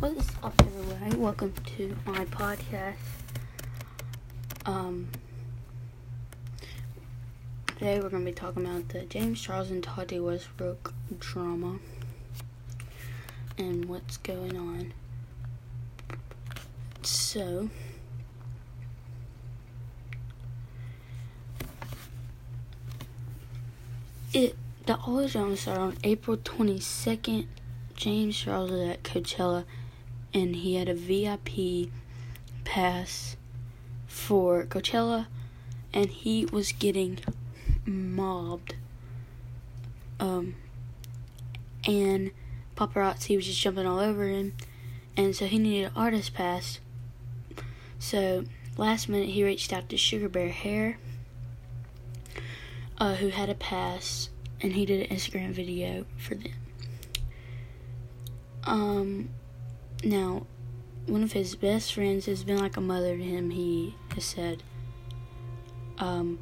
What is up, everybody? Welcome to my podcast. Um, today we're to be talking about the James Charles and Tati Westbrook drama and what's going on. So, it the all drama started on April twenty second. James Charles at Coachella, and he had a VIP pass for Coachella, and he was getting mobbed. Um, and paparazzi was just jumping all over him, and so he needed an artist pass. So last minute, he reached out to Sugar Bear Hair, uh, who had a pass, and he did an Instagram video for them. Um, now, one of his best friends has been like a mother to him. He has said, um,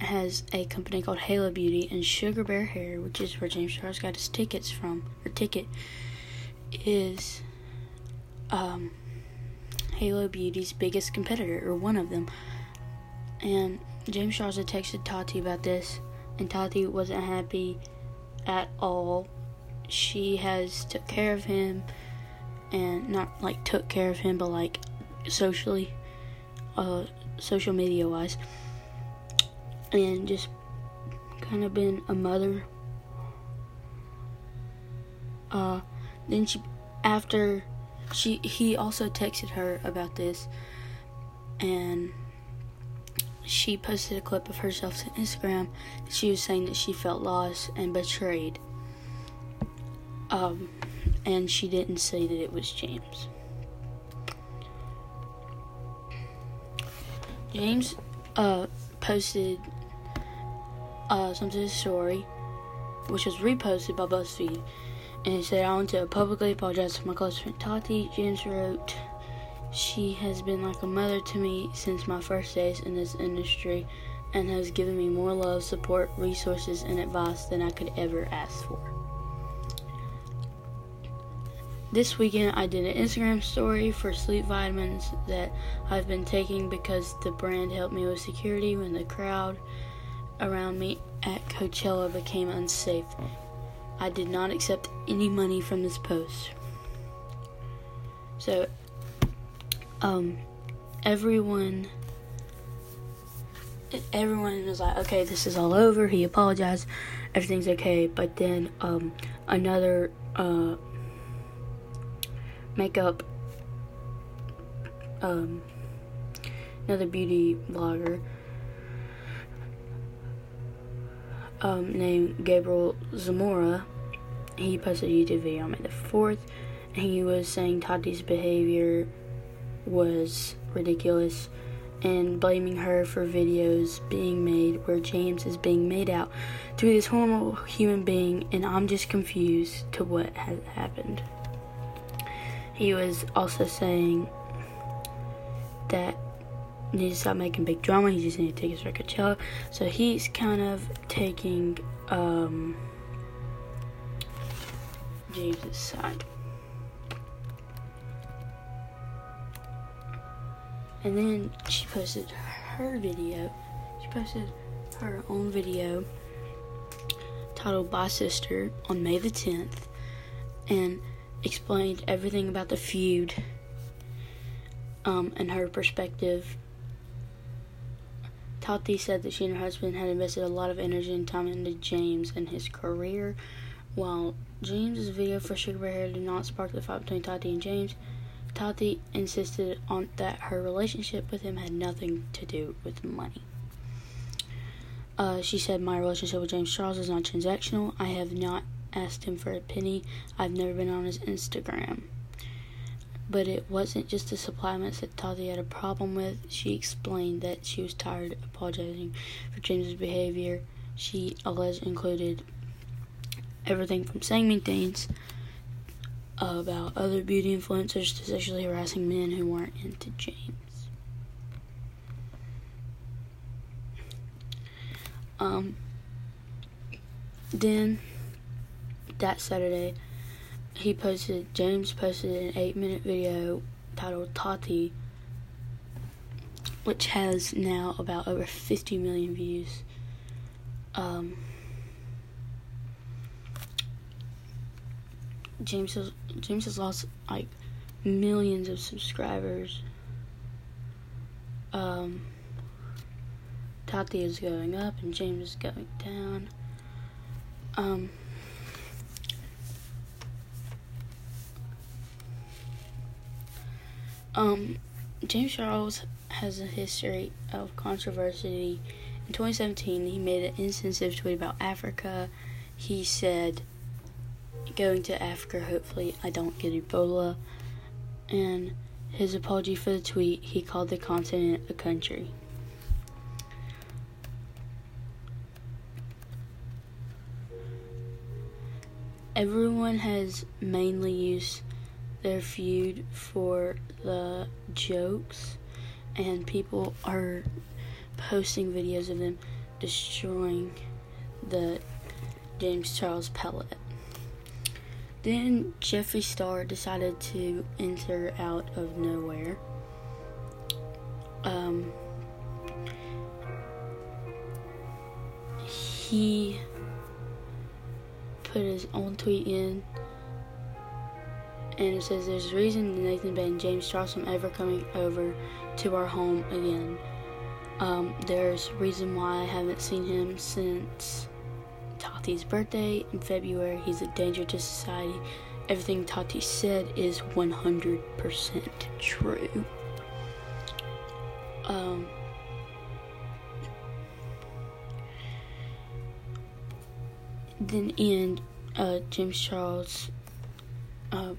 has a company called Halo Beauty and Sugar Bear Hair, which is where James Charles got his tickets from, or ticket, is um, Halo Beauty's biggest competitor, or one of them. And James Charles had texted Tati about this, and Tati wasn't happy at all. She has took care of him and not like took care of him but like socially uh social media wise and just kind of been a mother uh then she after she he also texted her about this and she posted a clip of herself to Instagram. She was saying that she felt lost and betrayed. Um, and she didn't say that it was James. James uh, posted uh, something story, which was reposted by BuzzFeed. And he said, I want to publicly apologize to my close friend Tati. James wrote, she has been like a mother to me since my first days in this industry and has given me more love, support, resources, and advice than I could ever ask for. This weekend, I did an Instagram story for sleep vitamins that I've been taking because the brand helped me with security when the crowd around me at Coachella became unsafe. I did not accept any money from this post. So um, everyone everyone was like, okay, this is all over. He apologized, everything's okay. But then um, another uh, makeup, um, another beauty blogger um, named Gabriel Zamora, he posted a YouTube video on May the 4th. And he was saying Tati's behavior was ridiculous and blaming her for videos being made where James is being made out to be this horrible human being, and I'm just confused to what has happened. He was also saying that he needs to stop making big drama. He just needs to take his record chill. So he's kind of taking um, James's side. And then she posted her video. She posted her own video titled Bye Sister on May the 10th and explained everything about the feud um, and her perspective. Tati said that she and her husband had invested a lot of energy and time into James and his career, while James's video for Sugar Bear Hair did not spark the fight between Tati and James. Tati insisted on that her relationship with him had nothing to do with money. Uh, she said, My relationship with James Charles is not transactional. I have not asked him for a penny. I've never been on his Instagram. But it wasn't just the supplements that Tati had a problem with. She explained that she was tired of apologizing for James's behavior. She alleged included everything from saying mean things about other beauty influencers to sexually harassing men who weren't into James. Um, then that Saturday, he posted James posted an eight minute video titled Tati, which has now about over 50 million views. Um, James has James has lost like millions of subscribers. Um, Tati is going up and James is going down. Um, um, James Charles has a history of controversy. In 2017, he made an insensitive tweet about Africa. He said, Going to Africa, hopefully I don't get Ebola. And his apology for the tweet, he called the continent a country. Everyone has mainly used their feud for the jokes, and people are posting videos of them destroying the James Charles palette. Then Jeffree Star decided to enter out of nowhere. Um, he put his own tweet in and it says there's a reason Nathan banned James Charles from ever coming over to our home again. Um, there's reason why I haven't seen him since Tati's birthday in February. He's a danger to society. Everything Tati said is 100% true. Um, then in uh, James Charles' uh,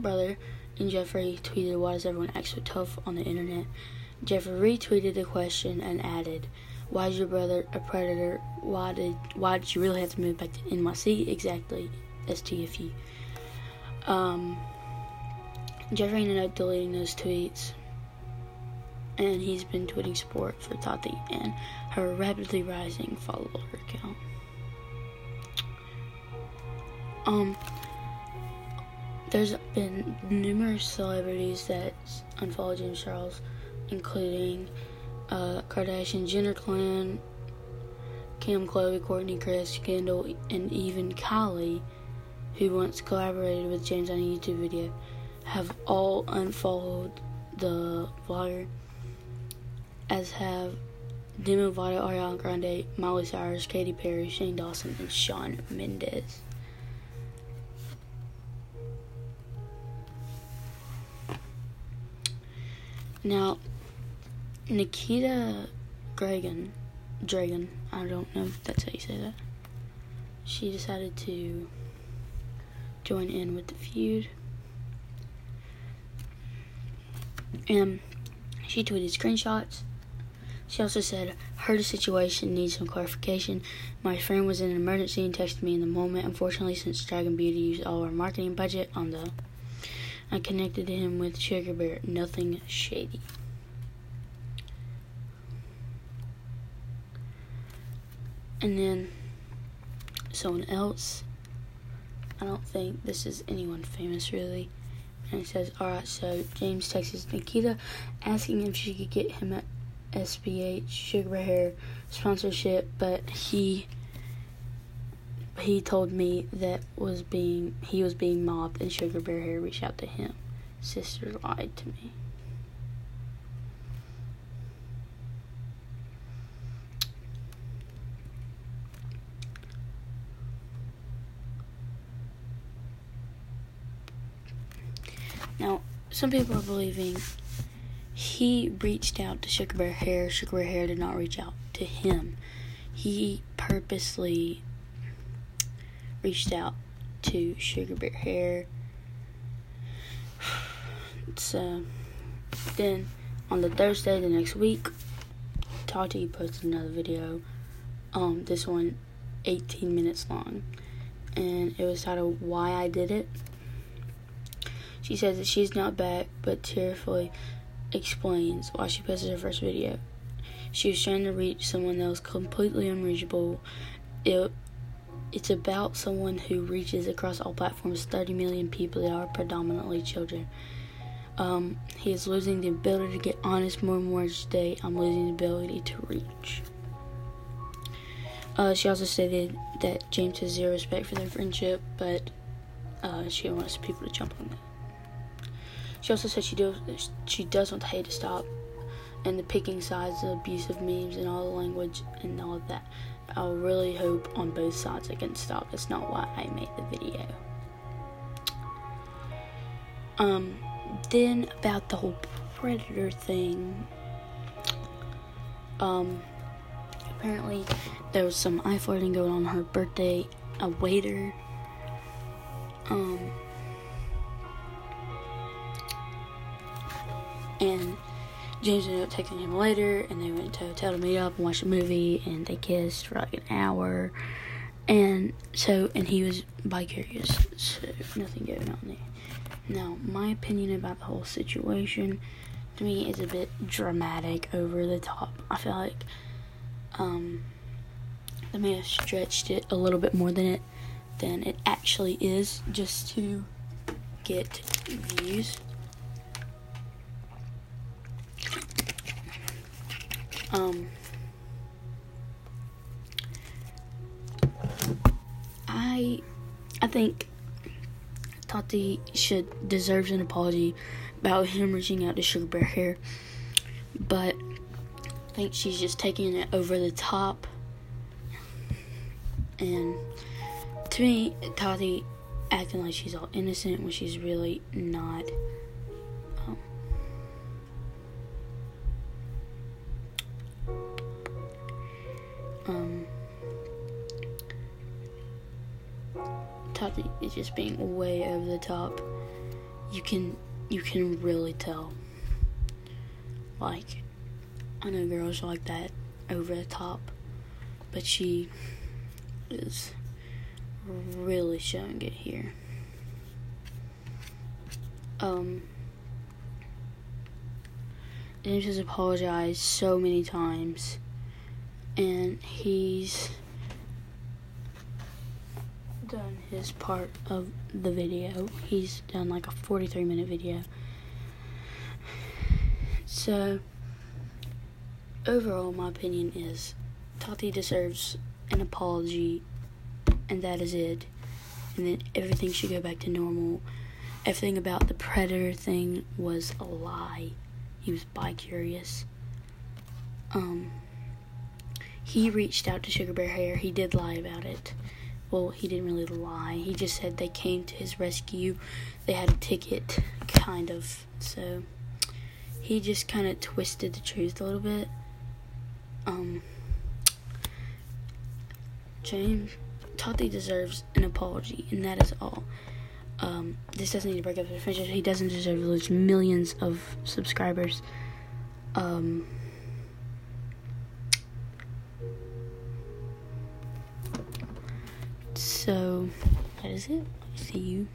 brother and Jeffrey tweeted, "Why does everyone act so tough on the internet?" Jeffree retweeted the question and added, "Why is your brother a predator? Why did why did you really have to move back to NYC? Exactly, STFU." Um, Jeffree ended up deleting those tweets, and he's been tweeting support for Tati and her rapidly rising follower count. Um, there's been numerous celebrities that unfollowed James Charles, including uh, Kardashian, Jenner clan, Kim, Khloe, Kourtney, Kris, Kendall, and even Kylie, who once collaborated with James on a YouTube video, have all unfollowed the vlogger, as have Demi Lovato, Ariana Grande, Miley Cyrus, Katy Perry, Shane Dawson, and Shawn Mendes. Now, Nikita Dragun, Dragun, I don't know if that's how you say that. She decided to join in with the feud. And she tweeted screenshots. She also said, heard a situation, needs some clarification. My friend was in an emergency and texted me in the moment. Unfortunately, since Dragun Beauty used all our marketing budget on the I connected him with Sugar Bear. Nothing shady. And then someone else. I don't think this is anyone famous really. And it says, alright, so James texts Nikita asking if she could get him a SBH Sugar Bear sponsorship, but he he told me that was being he was being mobbed and Sugar Bear Hair reached out to him. Sister lied to me. Now, some people are believing he reached out to Sugar Bear Hair. Sugar Bear Hair did not reach out to him. He purposely reached out to Sugar Bear Hair. So then on the Thursday the next week, Tati posted another video. Um, this one 18 minutes long, and it was titled "Why I Did It." She says that she's not back, but tearfully explains why she posted her first video. She was trying to reach someone that was completely unreachable. It it's about someone who reaches across all platforms 30 million people that are predominantly children. Um, he is losing the ability to get honest more and more each day. I'm losing the ability to reach. Uh, she also stated that James has zero respect for their friendship, but uh, she wants people to jump on that. She also said she does she does want the hate to stop, and the picking sides, the abusive memes, and all the language and all of that. I really hope on both sides it can stop. That's not why I made the video. Um, then about the whole predator thing. Um, apparently there was some eye flirting going on her birthday. A waiter, um, and James ended up taking him later, and they went to a hotel to meet up and watch a movie, and they kissed for like an hour. And so, and he was bi curious, so nothing going on there. Now, my opinion about the whole situation to me is a bit dramatic, over the top. I feel like um, they may have stretched it a little bit more than it than it actually is, just to get views. Um, I, I think Tati should deserves an apology about him reaching out to Sugar Bear Hair, but I think she's just taking it over the top. And to me, Tati acting like she's all innocent when she's really not. Tati is just being way over the top. You can you can really tell. Like I know girls like that over the top, but she is really showing it here. Um James has apologized so many times and he's done his part of the video. He's done like a 43 minute video. So, overall, my opinion is Tati deserves an apology, and that is it. And then everything should go back to normal. Everything about the predator thing was a lie. He was bi curious. Um, he reached out to Sugar Bear Hair. He did lie about it. Well, he didn't really lie. He just said they came to his rescue. They had a ticket, kind of. So he just kind of twisted the truth a little bit. Um, James Tati deserves an apology, and that is all. Um, this doesn't need to break up the friendship. He doesn't deserve to lose millions of subscribers. Um, So that is it. See you.